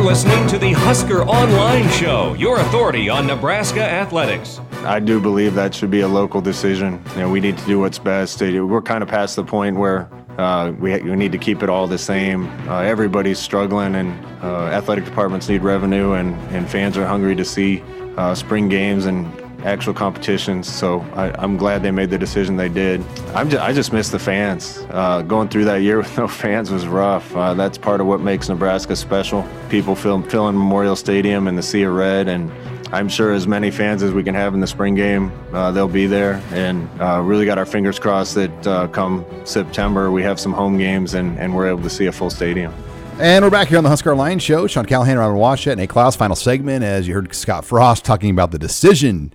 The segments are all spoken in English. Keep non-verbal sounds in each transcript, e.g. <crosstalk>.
You're listening to the Husker Online Show, your authority on Nebraska athletics. I do believe that should be a local decision. You know, we need to do what's best. We're kind of past the point where uh, we, we, need to keep it all the same. Uh, everybody's struggling, and uh, athletic departments need revenue, and, and fans are hungry to see uh, spring games and actual competitions. So I, am glad they made the decision they did. I'm Just, i just miss the fans. Uh, going through that year <laughs> with no fans was rough. Uh, that's part of what makes Nebraska special. People fill, filling Memorial Stadium and the Sea of Red, and I'm sure as many fans as we can have in the spring game, uh, they'll be there. And uh, really got our fingers crossed that uh, come September we have some home games and, and we're able to see a full stadium. And we're back here on the Husker Line Show. Sean Callahan, Robin Washut, and Nate Clouse. Final segment as you heard Scott Frost talking about the decision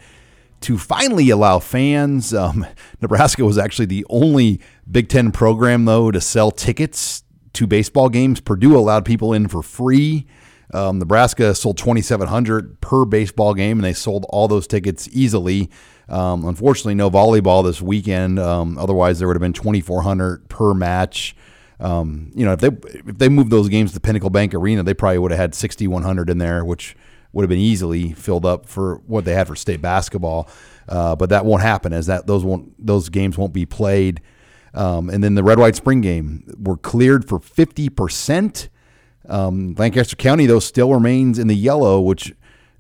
to finally allow fans. Um, <laughs> Nebraska was actually the only Big Ten program, though, to sell tickets to baseball games. Purdue allowed people in for free. Um, Nebraska sold 2,700 per baseball game, and they sold all those tickets easily. Um, unfortunately, no volleyball this weekend. Um, otherwise, there would have been 2,400 per match. Um, you know, if they if they moved those games to Pinnacle Bank Arena, they probably would have had 6,100 in there, which would have been easily filled up for what they had for state basketball. Uh, but that won't happen as that those won't those games won't be played. Um, and then the red white spring game were cleared for fifty percent. Um, Lancaster County though still remains in the yellow, which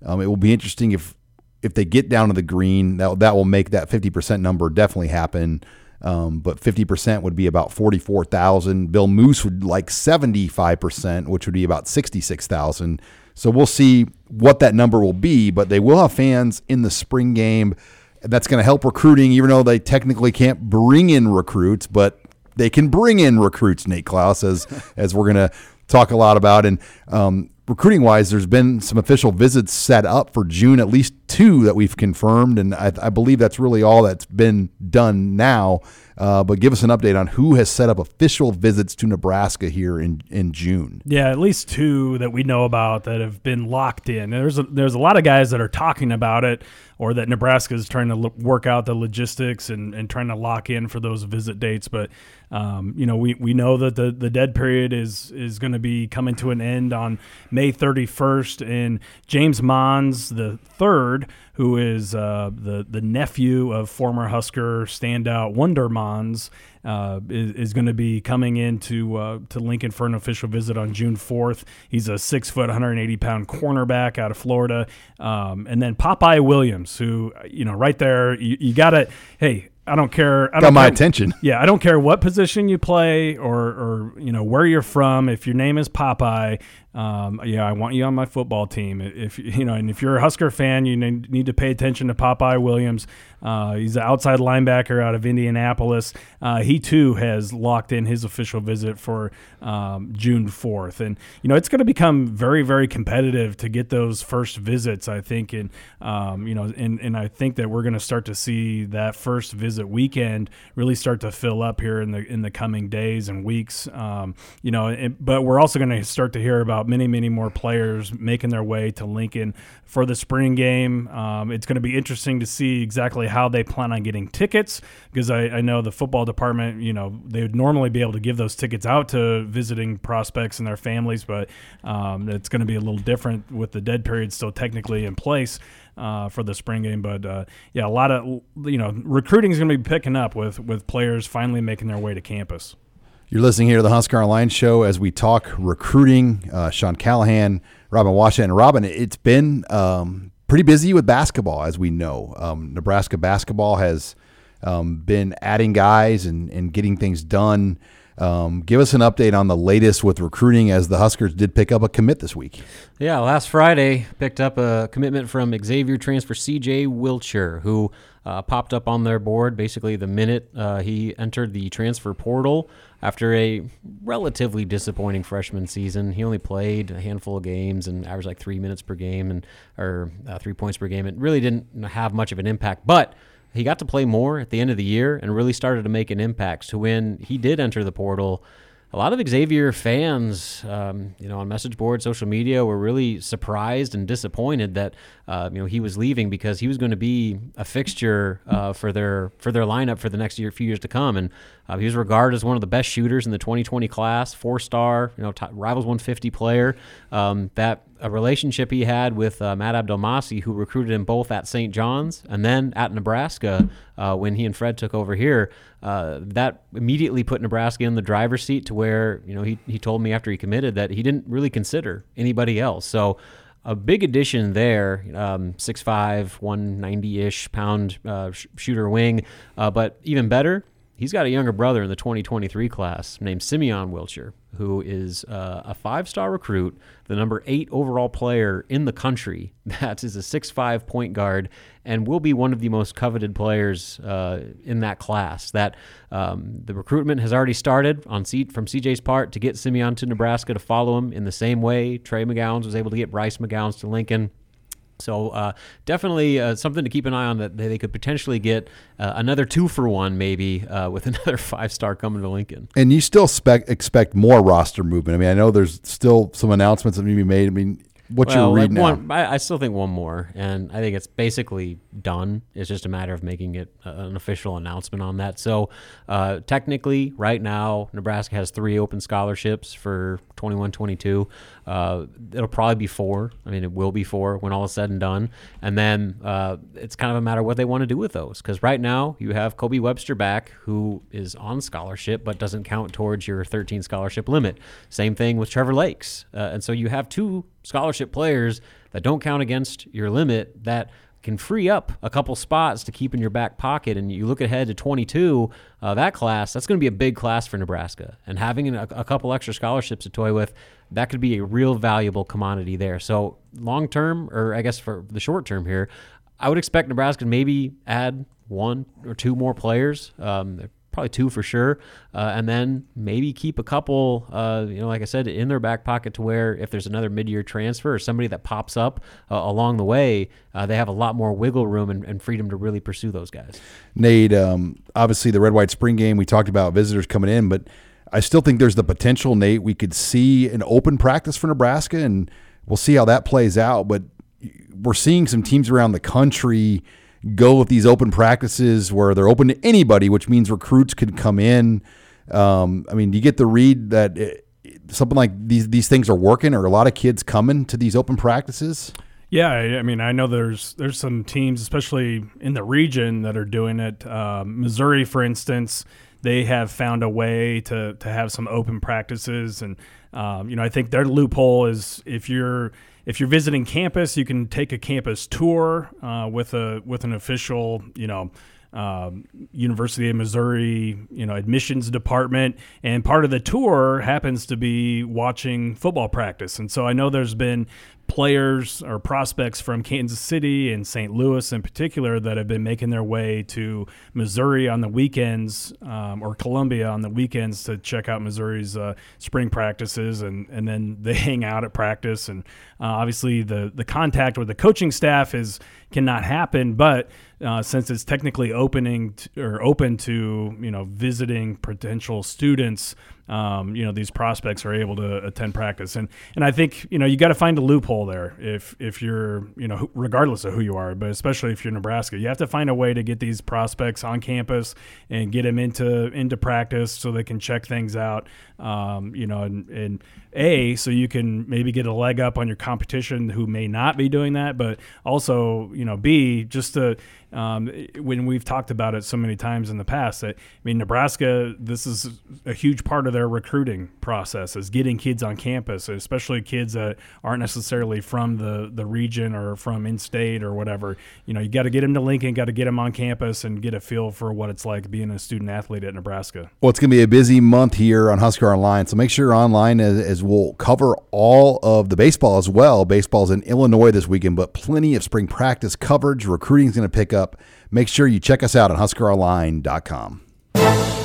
um, it will be interesting if if they get down to the green. That that will make that fifty percent number definitely happen. Um, but 50% would be about 44,000. Bill Moos would like 75%, which would be about 66,000. So we'll see what that number will be, but they will have fans in the spring game. That's going to help recruiting, even though they technically can't bring in recruits, but they can bring in recruits, Nate Clouse, as, <laughs> as we're going to talk a lot about. And um, recruiting wise, there's been some official visits set up for June, at least two that we've confirmed. And I, I believe that's really all that's been done now. Uh, but give us an update on who has set up official visits to Nebraska here in, in June. Yeah, at least two that we know about that have been locked in. There's a, there's a lot of guys that are talking about it, or that Nebraska is trying to work out the logistics and, and trying to lock in for those visit dates. But um, you know, we, we know that the, the dead period is is going to be coming to an end on May 31st, and James Monds the third who is uh, the the nephew of former Husker standout Wonder Monds, uh, is, is going to be coming into uh, to Lincoln for an official visit on June 4th. He's a six foot, 180 pound cornerback out of Florida, um, and then Popeye Williams, who you know right there, you, you got to hey. I don't care. I Got my care, attention. Yeah, I don't care what position you play or, or you know where you're from. If your name is Popeye, um, yeah, I want you on my football team. If you know, and if you're a Husker fan, you need to pay attention to Popeye Williams. Uh, he's an outside linebacker out of Indianapolis. Uh, he too has locked in his official visit for um, June 4th, and you know it's going to become very, very competitive to get those first visits. I think, and um, you know, and and I think that we're going to start to see that first visit weekend really start to fill up here in the in the coming days and weeks. Um, you know, and, but we're also going to start to hear about many, many more players making their way to Lincoln for the spring game. Um, it's going to be interesting to see exactly how they plan on getting tickets because I, I, know the football department, you know, they would normally be able to give those tickets out to visiting prospects and their families, but um, it's going to be a little different with the dead period still technically in place. Uh, for the spring game. But uh, yeah, a lot of you know recruiting is going to be picking up with with players finally making their way to campus. You're listening here to the Husker Online Show as we talk recruiting. Uh, Sean Callahan, Robin Washut, and Robin. It's been um, pretty busy with basketball, as we know. Um, Nebraska basketball has um, been adding guys and, and getting things done. Um, give us an update on the latest with recruiting as the Huskers did pick up a commit this week. Yeah, last Friday picked up a commitment from Xavier transfer CJ Wilcher, who uh, popped up on their board basically the minute uh, he entered the transfer portal after a relatively disappointing freshman season. He only played a handful of games and averaged like three minutes per game and or uh, three points per game. It really didn't have much of an impact, but he got to play more at the end of the year and really started to make an impact. So when he did enter the portal, a lot of Xavier fans, um, you know, on message boards, social media, were really surprised and disappointed that uh, you know he was leaving because he was going to be a fixture uh, for their for their lineup for the next year, few years to come. And uh, he was regarded as one of the best shooters in the 2020 class, four star, you know, top, rivals 150 player. Um, that a relationship he had with uh, Matt Abdelmassih, who recruited him both at St. John's and then at Nebraska uh, when he and Fred took over here. Uh, that immediately put Nebraska in the driver's seat to where you know he he told me after he committed that he didn't really consider anybody else. So a big addition there, um, 6'5", 190-ish pound uh, sh- shooter wing. Uh, but even better, he's got a younger brother in the 2023 class named Simeon Wilcher, who is uh, a five star recruit, the number eight overall player in the country. <laughs> That is a six-five point guard and will be one of the most coveted players uh, in that class. That um, the recruitment has already started on C- from CJ's part to get Simeon to Nebraska to follow him in the same way Trey McGowens was able to get Bryce McGowens to Lincoln. So uh, definitely uh, something to keep an eye on that they could potentially get uh, another two for one maybe uh, with <laughs> another five star coming to Lincoln. And you still spec- expect more roster movement. I mean, I know there's still some announcements that need to be made. I mean, what well, you're reading like one, I, I, still think one more, and I think it's basically done. It's just a matter of making it an official announcement on that. So, uh, technically, right now, Nebraska has three open scholarships for 21 22. Uh, it'll probably be four. I mean, it will be four when all is said and done. And then uh, it's kind of a matter of what they want to do with those. Because right now, you have Kobe Webster back, who is on scholarship but doesn't count towards your 13 scholarship limit. Same thing with Trevor Lakes. Uh, and so you have two scholarship players that don't count against your limit that can free up a couple spots to keep in your back pocket. And you look ahead to 22, uh, that class, that's going to be a big class for Nebraska. And having a, a, couple extra scholarships to toy with, that could be a real valuable commodity there. So, long term, or I guess for the short term here, I would expect Nebraska to maybe add one or two more players. Um, probably two for sure, uh, and then maybe keep a couple, uh, you know, like I said, in their back pocket to where if there's another mid-year transfer or somebody that pops up uh, along the way, uh, they have a lot more wiggle room and, and, freedom to really pursue those guys. Nate, um, obviously the red white spring game, we talked about visitors coming in, but I still think there's the potential, Nate. We could see an open practice for Nebraska, and we'll see how that plays out. But we're seeing some teams around the country go with these open practices where they're open to anybody, which means recruits could come in. Um, I mean, you get the read that it, something like these these things are working, or a lot of kids coming to these open practices? Yeah, I mean, I know there's there's some teams, especially in the region, that are doing it. Uh, Missouri, for instance, they have found a way to to have some open practices, and um, you know, I think their loophole is if you're if you're visiting campus, you can take a campus tour uh, with a with an official, you know. Um, University of Missouri, you know, admissions department, and part of the tour happens to be watching football practice. And so I know there's been players or prospects from Kansas City and St. Louis in particular that have been making their way to Missouri on the weekends um, or Columbia on the weekends to check out Missouri's uh, spring practices and, and then <laughs> they hang out at practice and uh, obviously the the contact with the coaching staff is cannot happen but uh, since it's technically opening to, or open to you know visiting potential students um, you know these prospects are able to attend practice and and I think you know you got to find a loophole there if if you're you know regardless of who you are but especially if you're Nebraska you have to find a way to get these prospects on campus and get them into into practice so they can check things out um, you know and, and a so you can maybe get a leg up on your competition who may not be doing that but also you know b just to um, when we've talked about it so many times in the past. That I mean, Nebraska, this is a huge part of their recruiting process is getting kids on campus, especially kids that aren't necessarily from the the region or from in state or whatever. You know, you got to get them to Lincoln, got to get them on campus, and get a feel for what it's like being a student athlete at Nebraska. Well, it's going to be a busy month here on Husker Online, so make sure you're online as, as we'll cover all of the baseball as well. Baseball's in Illinois this weekend, but plenty of spring practice coverage. Recruiting is going to pick up. Make sure you check us out on HuskerOnline.com.